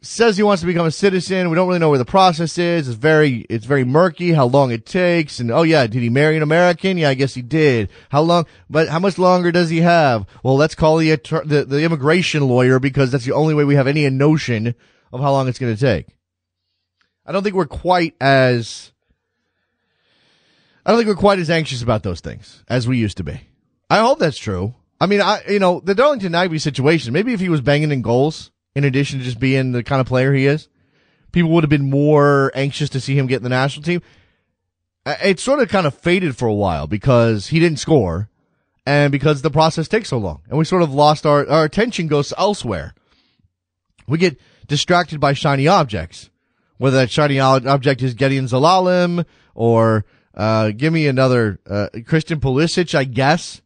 says he wants to become a citizen. We don't really know where the process is. It's very, it's very murky how long it takes. And oh yeah, did he marry an American? Yeah, I guess he did. How long, but how much longer does he have? Well, let's call the, the, the immigration lawyer because that's the only way we have any notion of how long it's going to take. I don't think we're quite as, I don't think we're quite as anxious about those things as we used to be. I hope that's true. I mean, I, you know, the Darlington Nagbe situation, maybe if he was banging in goals, in addition to just being the kind of player he is, people would have been more anxious to see him get in the national team. It sort of kind of faded for a while because he didn't score and because the process takes so long and we sort of lost our, our attention goes elsewhere. We get distracted by shiny objects, whether that shiny object is Gedion Zelalem or, uh, give me another, uh, Christian Pulisic, I guess.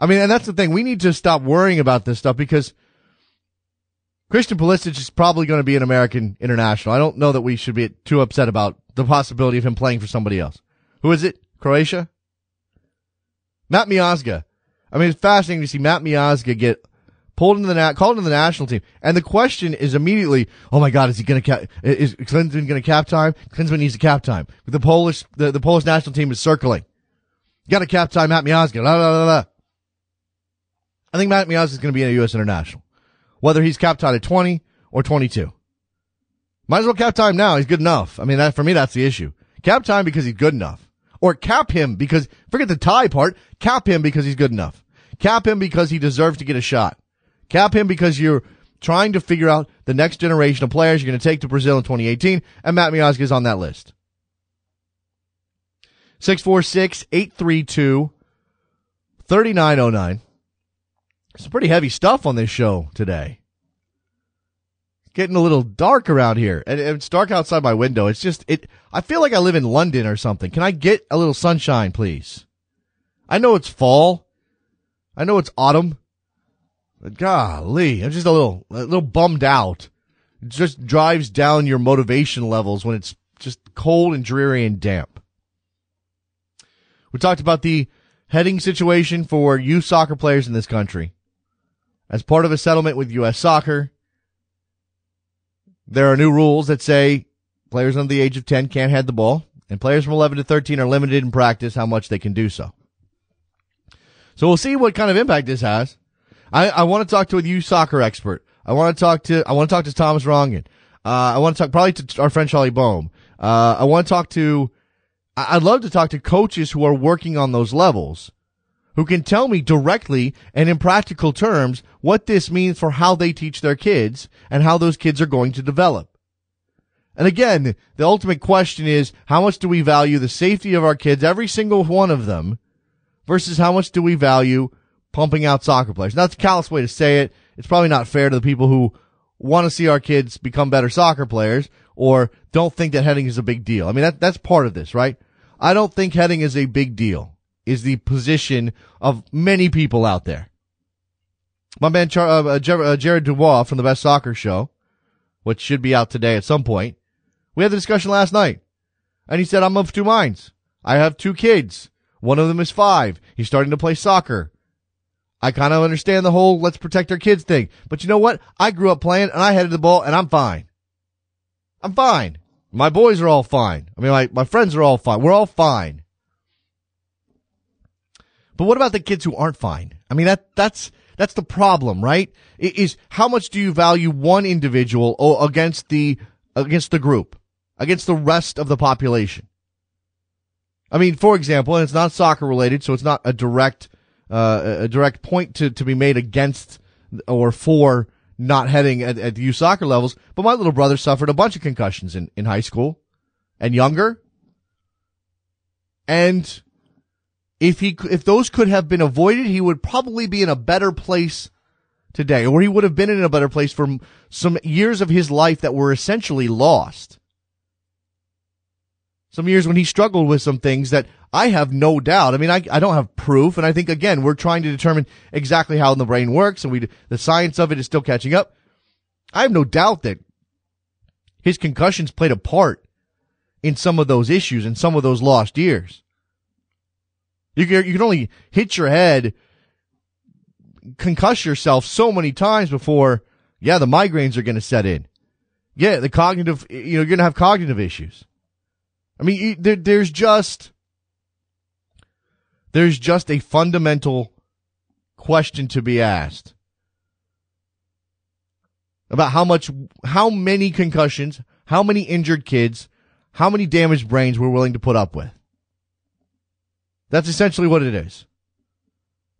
I mean, and that's the thing. We need to stop worrying about this stuff because Christian Pulisic is probably going to be an American international. I don't know that we should be too upset about the possibility of him playing for somebody else. Who is it? Croatia? Matt Miazga. I mean, it's fascinating to see Matt Miazga get pulled into the na- called into the national team, and the question is immediately, "Oh my God, is he going to cap? Is Klinsmann going to cap tie? Klinsmann needs a cap tie." The Polish, the, the Polish national team is circling. Got to cap tie Matt Miazga. La, la, la, la. I think Matt Miazga is going to be in a U.S. international, whether he's cap tie at 20 or 22. Might as well cap tie now. He's good enough. I mean, that, for me, that's the issue. Cap tie because he's good enough. Or cap him because, forget the tie part, cap him because he's good enough. Cap him because he deserves to get a shot. Cap him because you're trying to figure out the next generation of players you're going to take to Brazil in 2018, and Matt Miazga is on that list. 646-832-3909. Some pretty heavy stuff on this show today. Getting a little dark around here. And it's dark outside my window. It's just, it, I feel like I live in London or something. Can I get a little sunshine, please? I know it's fall. I know it's autumn. But golly, I'm just a little, a little bummed out. It just drives down your motivation levels when it's just cold and dreary and damp. We talked about the heading situation for youth soccer players in this country. As part of a settlement with U.S. Soccer, there are new rules that say players under the age of 10 can't head the ball, and players from 11 to 13 are limited in practice how much they can do so. So we'll see what kind of impact this has. I, I want to talk to a youth soccer expert. I want to talk to, I want to talk to Thomas Rongen. Uh, I want to talk probably to our friend Charlie Boehm. Uh, I want to talk to, I'd love to talk to coaches who are working on those levels, who can tell me directly and in practical terms what this means for how they teach their kids and how those kids are going to develop. And again, the ultimate question is how much do we value the safety of our kids, every single one of them, versus how much do we value pumping out soccer players? Now, that's a callous way to say it. It's probably not fair to the people who want to see our kids become better soccer players or don't think that heading is a big deal. I mean, that, that's part of this, right? I don't think heading is a big deal is the position of many people out there. My man, Char- uh, uh, Ger- uh, Jared Dubois from the Best Soccer Show, which should be out today at some point. We had the discussion last night and he said, I'm of two minds. I have two kids. One of them is five. He's starting to play soccer. I kind of understand the whole let's protect our kids thing. But you know what? I grew up playing and I headed the ball and I'm fine. I'm fine. My boys are all fine. I mean, my, my friends are all fine. We're all fine. But what about the kids who aren't fine? I mean, that, that's, that's the problem, right? Is how much do you value one individual against the, against the group, against the rest of the population? I mean, for example, and it's not soccer related, so it's not a direct, uh, a direct point to, to be made against or for not heading at, at the youth soccer levels. But my little brother suffered a bunch of concussions in, in high school and younger. And if he, if those could have been avoided, he would probably be in a better place today, or he would have been in a better place for some years of his life that were essentially lost. Some years when he struggled with some things that I have no doubt. I mean, I, I don't have proof. And I think again, we're trying to determine exactly how the brain works and we, the science of it is still catching up. I have no doubt that his concussions played a part in some of those issues and some of those lost years. You can, you can only hit your head, concuss yourself so many times before, yeah, the migraines are going to set in. Yeah, the cognitive, you know, you're going to have cognitive issues. I mean, there, there's just, there's just a fundamental question to be asked about how much, how many concussions, how many injured kids, how many damaged brains we're willing to put up with. That's essentially what it is.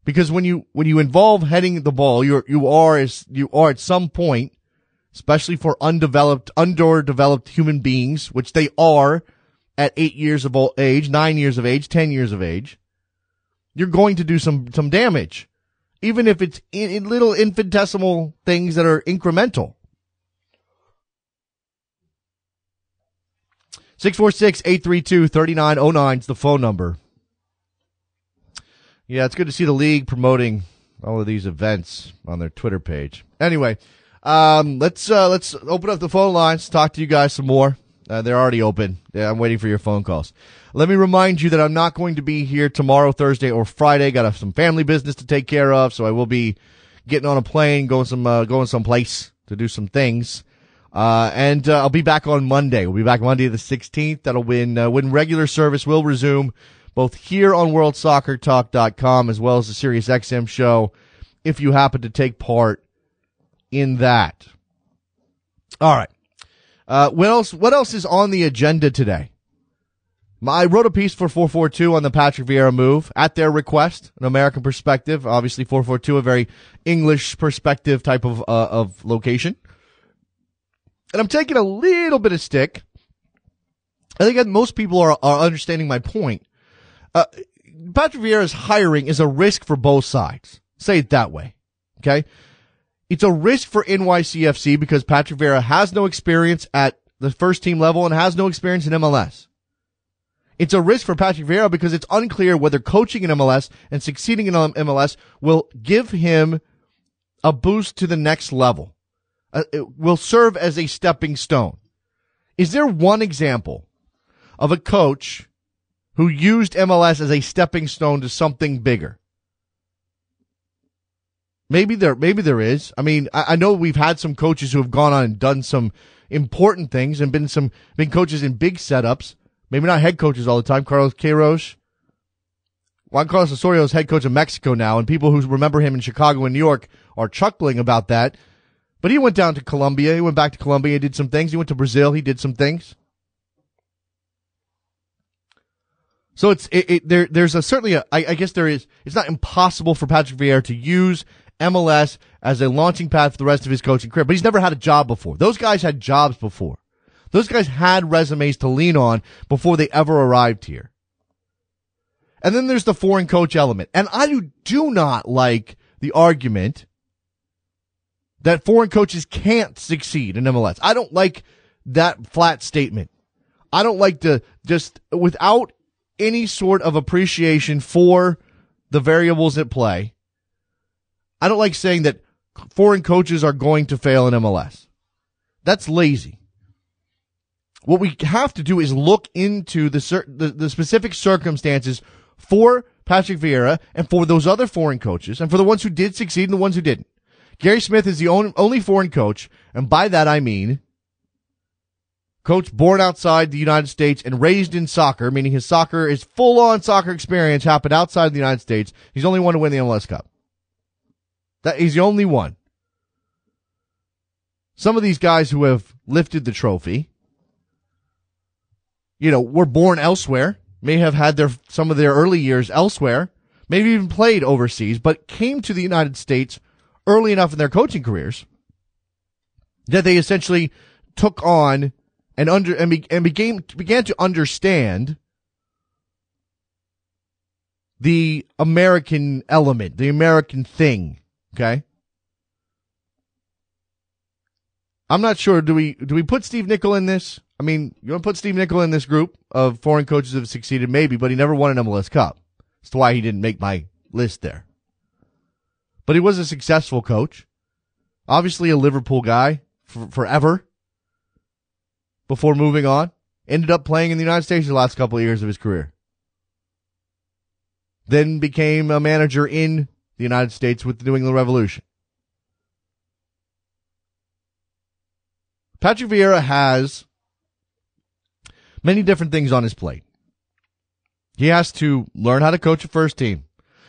Because when you, when you involve heading the ball, you're, you are, you are at some point, especially for undeveloped, underdeveloped human beings, which they are at eight years of age, nine years of age, ten years of age, you're going to do some, some damage. Even if it's in, in little infinitesimal things that are incremental. 646-832-3909 is the phone number. Yeah, it's good to see the league promoting all of these events on their Twitter page. Anyway, um, let's uh, let's open up the phone lines. Talk to you guys some more. Uh, they're already open. Yeah, I'm waiting for your phone calls. Let me remind you that I'm not going to be here tomorrow, Thursday, or Friday. Got some family business to take care of, so I will be getting on a plane, going some uh, going someplace to do some things. Uh, and uh, I'll be back on Monday. We'll be back Monday the 16th. That'll when uh, when regular service will resume, both here on WorldSoccerTalk.com as well as the Sirius XM show. If you happen to take part in that. All right. Uh, what else? What else is on the agenda today? I wrote a piece for 442 on the Patrick Vieira move at their request, an American perspective. Obviously, 442 a very English perspective type of uh, of location. And I'm taking a little bit of stick. I think that most people are are understanding my point. Uh, Patrick Vieira's hiring is a risk for both sides. Say it that way. Okay. It's a risk for NYCFC because Patrick Vieira has no experience at the first team level and has no experience in MLS. It's a risk for Patrick Vieira because it's unclear whether coaching in MLS and succeeding in MLS will give him a boost to the next level. Uh, it will serve as a stepping stone. Is there one example of a coach who used MLS as a stepping stone to something bigger? Maybe there, maybe there is. I mean, I, I know we've had some coaches who have gone on and done some important things and been some, been coaches in big setups. Maybe not head coaches all the time. Carlos Queiroz. Juan Carlos Osorio is head coach of Mexico now, and people who remember him in Chicago and New York are chuckling about that. But he went down to Colombia. He went back to Colombia. He did some things. He went to Brazil. He did some things. So it's it, it there. There's a certainly a. I, I guess there is. It's not impossible for Patrick Vieira to use MLS as a launching pad for the rest of his coaching career, but he's never had a job before. Those guys had jobs before. Those guys had resumes to lean on before they ever arrived here. And then there's the foreign coach element. And I do, do not like the argument that foreign coaches can't succeed in MLS. I don't like that flat statement. I don't like to just without any sort of appreciation for the variables at play. I don't like saying that foreign coaches are going to fail in MLS. That's lazy. What we have to do is look into the, the, the specific circumstances for Patrick Vieira and for those other foreign coaches and for the ones who did succeed and the ones who didn't. Gary Smith is the only foreign coach, and by that I mean coach born outside the United States and raised in soccer, meaning his soccer is full on soccer experience happened outside the United States. He's the only one to win the MLS Cup. That he's the only one. Some of these guys who have lifted the trophy, you know, were born elsewhere, may have had their some of their early years elsewhere, maybe even played overseas, but came to the United States early enough in their coaching careers that they essentially took on and under and, be, and began began to understand the American element, the American thing. Okay. I'm not sure. Do we do we put Steve Nicol in this? I mean, you want to put Steve Nicol in this group of foreign coaches that have succeeded, maybe, but he never won an MLS Cup. That's why he didn't make my list there. But he was a successful coach. Obviously, a Liverpool guy for, forever. Before moving on, ended up playing in the United States the last couple of years of his career. Then became a manager in the United States with the New England Revolution. Patrick Vieira has many different things on his plate. He has to learn how to coach a first team.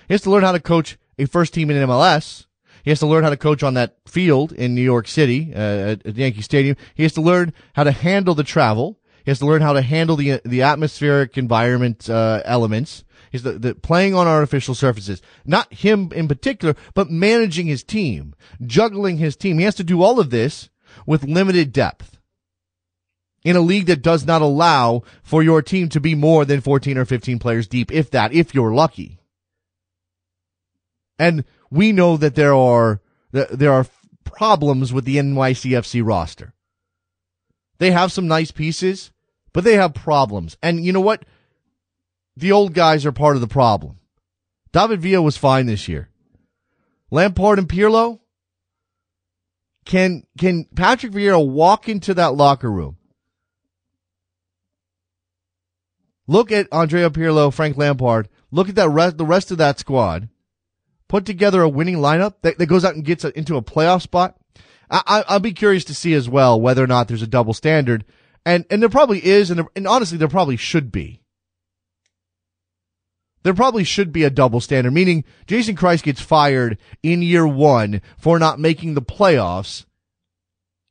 He has to learn how to coach a first team in MLS. He has to learn how to coach on that field in New York City uh, at, at Yankee Stadium. He has to learn how to handle the travel. He has to learn how to handle the the atmospheric environment uh, elements. He's the, the playing on artificial surfaces. Not him in particular, but managing his team, juggling his team. He has to do all of this with limited depth in a league that does not allow for your team to be more than 14 or 15 players deep, if that, if you're lucky. And we know that there are, there are problems with the NYCFC roster. They have some nice pieces, but they have problems. And you know what? The old guys are part of the problem. David Villa was fine this year. Lampard and Pirlo, can, can Patrick Vieira walk into that locker room? Look at Andrea Pirlo, Frank Lampard. Look at that the rest of that squad. Put together a winning lineup that, that goes out and gets a, into a playoff spot. I, I, I'll be curious to see as well whether or not there's a double standard. And, and there probably is. And, there, and honestly, there probably should be. There probably should be a double standard, meaning Jason Kreis gets fired in year one for not making the playoffs.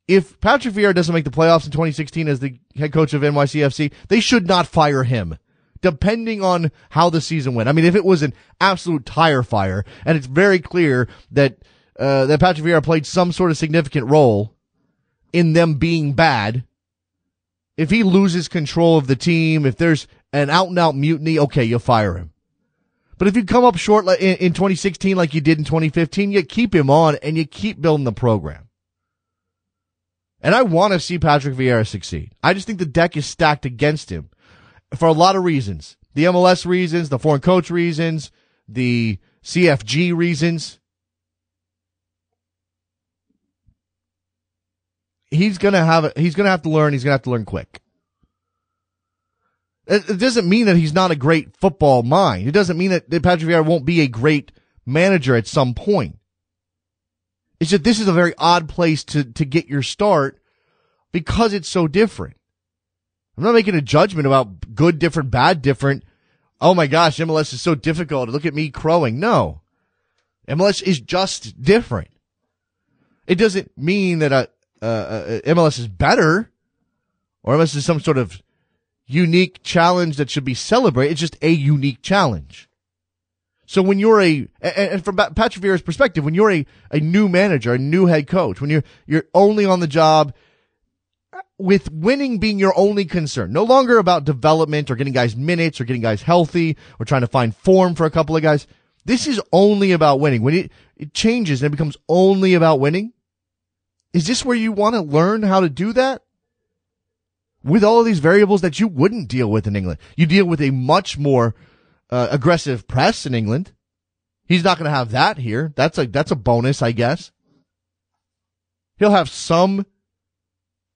If Patrick Vieira doesn't make the playoffs in 2016 as the head coach of NYCFC, they should not fire him, depending on how the season went. I mean, if it was an absolute tire fire, and it's very clear that uh, that Patrick Vieira played some sort of significant role in them being bad, if he loses control of the team, if there's an out and out mutiny, okay, you fire him. But if you come up short in, in 2016 like you did in 2015, you keep him on and you keep building the program. And I want to see Patrick Vieira succeed. I just think the deck is stacked against him for a lot of reasons. The MLS reasons, the foreign coach reasons, the CFG reasons. He's gonna have he's gonna have to learn. He's gonna have to learn quick. It, doesn't mean that he's not a great football mind. It doesn't mean that, that Patrick Vieira won't be a great manager at some point. It's just this is a very odd place to to get your start because it's so different. I'm not making a judgment about good, different, bad, different. Oh my gosh, MLS is so difficult. Look at me crowing. No. MLS is just different. It doesn't mean that a, uh, uh, MLS is better or MLS is some sort of unique challenge that should be celebrated. It's just a unique challenge. So when you're a, and from Patrick Vieira's perspective, when you're a, a new manager, a new head coach, when you're, you're only on the job with winning being your only concern, no longer about development or getting guys minutes or getting guys healthy or trying to find form for a couple of guys. This is only about winning. When it, it changes and it becomes only about winning, is this where you want to learn how to do that? With all of these variables that you wouldn't deal with in England. You deal with a much more uh, aggressive press in England. He's not going to have that here. That's a, that's a bonus, I guess. He'll have some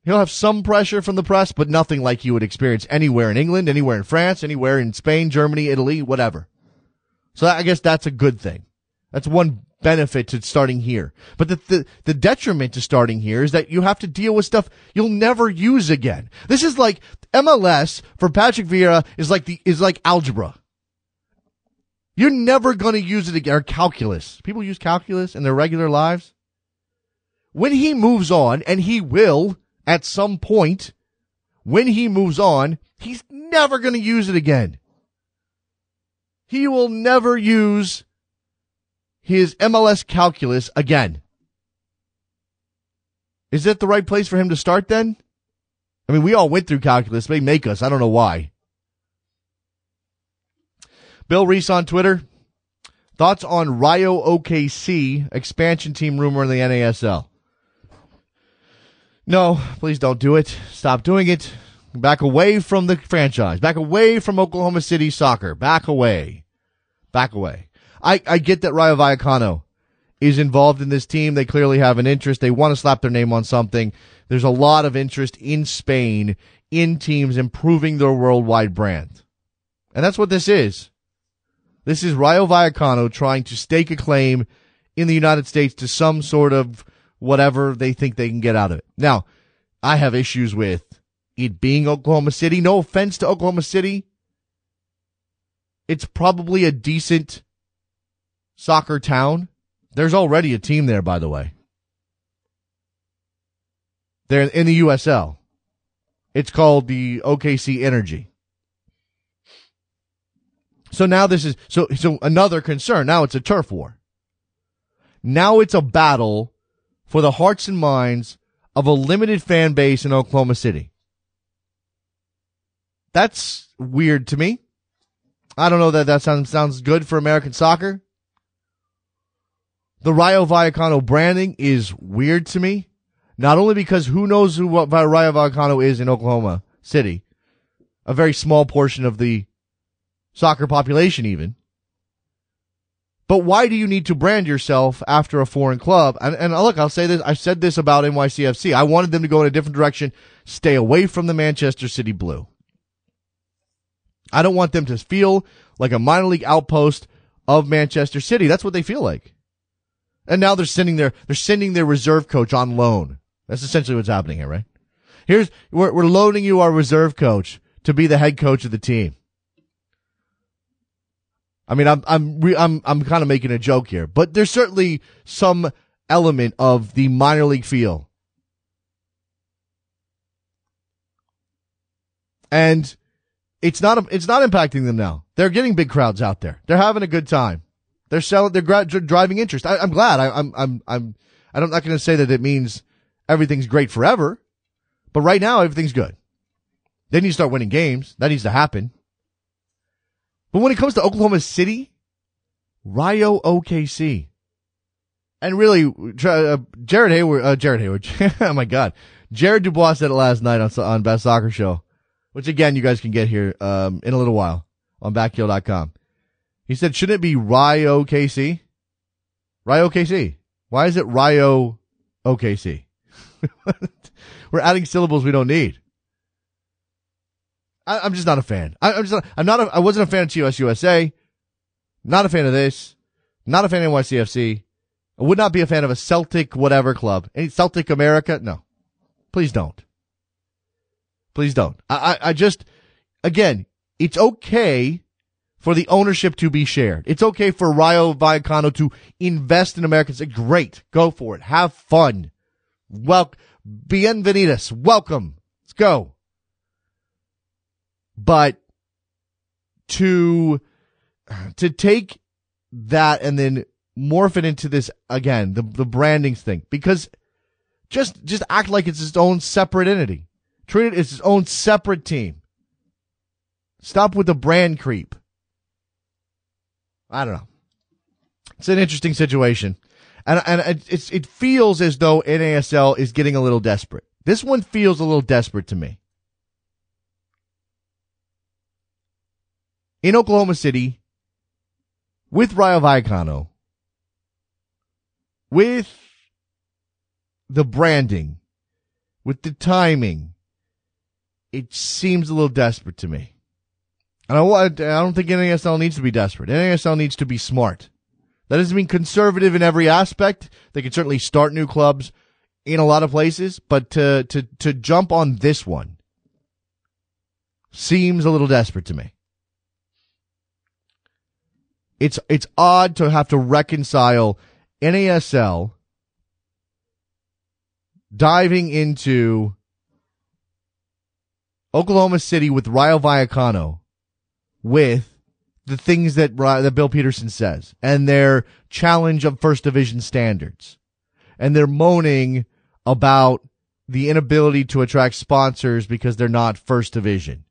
He'll have some pressure from the press, but nothing like you would experience anywhere in England, anywhere in France, anywhere in Spain, Germany, Italy, whatever. So I guess that's a good thing. That's one benefit to starting here. But the, the, the detriment to starting here is that you have to deal with stuff you'll never use again. This is like MLS for Patrick Vieira is like the, is like algebra. You're never going to use it again, or calculus. People use calculus in their regular lives. When he moves on, and he will, at some point when he moves on, he's never going to use it again. He will never use his MLS calculus again. Is that the right place for him to start then? I mean, we all went through calculus. They make us. I don't know why. Bill Reese on Twitter. Thoughts on Rayo OKC expansion team rumor in the NASL? No, please don't do it. Stop doing it. Back away from the franchise. Back away from Oklahoma City soccer. Back away. Back away. I, I get that Rayo Vallecano is involved in this team. They clearly have an interest. They want to slap their name on something. There's a lot of interest in Spain in teams improving their worldwide brand. And that's what this is. This is Rayo Vallecano trying to stake a claim in the United States to some sort of whatever they think they can get out of it. Now, I have issues with it being Oklahoma City. No offense to Oklahoma City. It's probably a decent soccer town. There's already a team there, by the way. They're in the USL. It's called the OKC Energy. So now this is so so another concern. Now it's a turf war. Now it's a battle for the hearts and minds of a limited fan base in Oklahoma City. That's weird to me. I don't know that that sounds sounds good for American soccer. The Rayo Vallecano branding is weird to me. Not only because who knows who what Rayo Vallecano is in Oklahoma City, a very small portion of the soccer population even. But why do you need to brand yourself after a foreign club? And, and look, I'll say this. I said this about NYCFC. I wanted them to go in a different direction, stay away from the Manchester City Blue. I don't want them to feel like a minor league outpost of Manchester City. That's what they feel like. And now they're sending their, they're sending their reserve coach on loan. That's essentially what's happening here, right? Here's, we're, we're loaning you our reserve coach to be the head coach of the team. I mean, I'm, I'm, re- I'm, I'm kind of making a joke here, but there's certainly some element of the minor league feel. And it's not, it's not impacting them now. They're getting big crowds out there. They're having a good time. They're selling, they're gra- driving interest. I, am glad. I, I'm, I'm, I'm, I'm not going to say that it means everything's great forever, but right now everything's good. They need to start winning games. That needs to happen. But when it comes to Oklahoma City, Rayo OKC, and really, uh, Jared Hayward, uh, Jared Hayward, oh my God, Jared Dubois said it last night on on Best Soccer Show, which again you guys can get here um, in a little while on backheel.com. He said, shouldn't it be Rayo OKC? Rayo OKC. Why is it Rayo OKC? We're adding syllables we don't need. I, am just not a fan. I, am just not, I'm not a, I wasn't a fan of TOS USA. Not a fan of this. Not a fan of NYCFC. I would not be a fan of a Celtic whatever club. Any Celtic America? No. Please don't. Please don't. I, I, I just, again, it's okay for the ownership to be shared. It's okay for Rayo Vallecano to invest in Americans. Great. Go for it. Have fun. Welcome. bienvenidos. Welcome. Let's go. But to, to take that and then morph it into this again, the, the branding thing, because just, just act like it's its own separate entity. Treat it as its own separate team. Stop with the brand creep. I don't know. It's an interesting situation. And, and it's, it feels as though NASL is getting a little desperate. This one feels a little desperate to me. In Oklahoma City, with Rayo Vallecano, with the branding, with the timing, it seems a little desperate to me. And I, I don't think NASL needs to be desperate. NASL needs to be smart. That doesn't mean conservative in every aspect. They can certainly start new clubs in a lot of places, but to, to, to jump on this one seems a little desperate to me. It's, it's odd to have to reconcile NASL diving into Oklahoma City with Rayo Vallecano with the things that that Bill Peterson says and their challenge of first division standards. And they're moaning about the inability to attract sponsors because they're not first division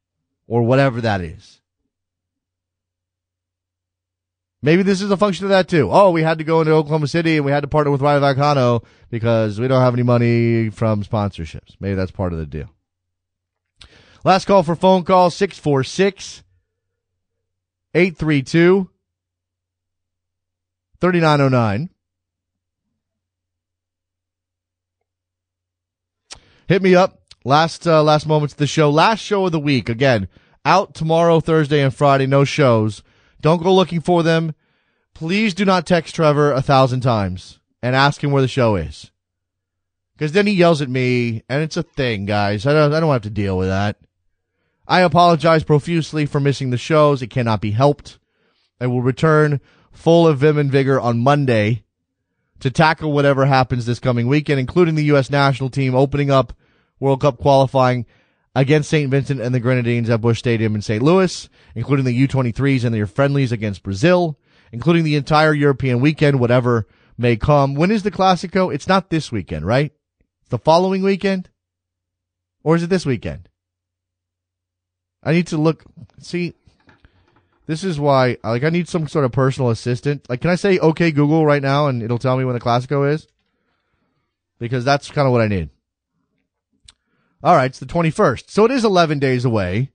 or whatever that is. Maybe this is a function of that too. Oh, we had to go into Oklahoma City and we had to partner with Rayo Vallecano because we don't have any money from sponsorships. Maybe that's part of the deal. Last call for phone call 646 832 3909. Hit me up. Last uh, last moments of the show. Last show of the week. Again, out tomorrow, Thursday, and Friday. No shows. Don't go looking for them. Please do not text Trevor a thousand times and ask him where the show is. Because then he yells at me, and it's a thing, guys. I don't, I don't have to deal with that. I apologize profusely for missing the shows. It cannot be helped. I will return full of vim and vigor on Monday to tackle whatever happens this coming weekend, including the U.S. national team opening up World Cup qualifying against St. Vincent and the Grenadines at Busch Stadium in St. Louis, including the U23s and their friendlies against Brazil, including the entire European weekend, whatever may come. When is the Classico? It's not this weekend, right? It's the following weekend? Or is it this weekend? I need to look, see, this is why, like, I need some sort of personal assistant. Like, can I say, okay, Google right now and it'll tell me when the Classico is? Because that's kind of what I need. All right, it's the 21st. So it is 11 days away.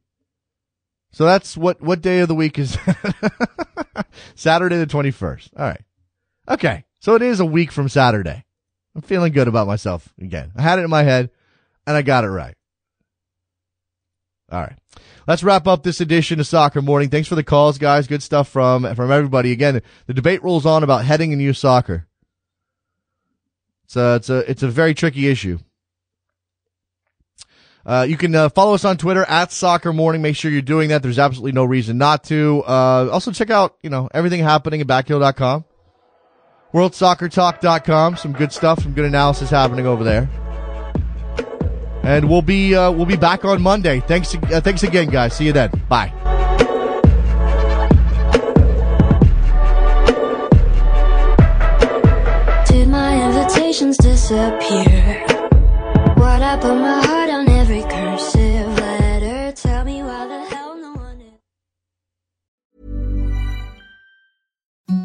So that's what, what day of the week is Saturday the 21st. All right. Okay. So it is a week from Saturday. I'm feeling good about myself again. I had it in my head and I got it right. All right. Let's wrap up this edition of Soccer Morning. Thanks for the calls, guys. Good stuff from, from everybody. Again, the debate rolls on about heading in youth soccer. It's a, it's a, it's a very tricky issue. Uh, you can uh, follow us on Twitter at Soccer Morning. Make sure you're doing that. There's absolutely no reason not to. Uh, also check out, you know, everything happening at backheel.com. WorldSoccerTalk.com. Some good stuff, some good analysis happening over there. And we'll be uh, we'll be back on Monday. Thanks uh, thanks again, guys. See you then. Bye. Did my invitations disappear? What put my heart every cursive letter. Tell me why the hell no one.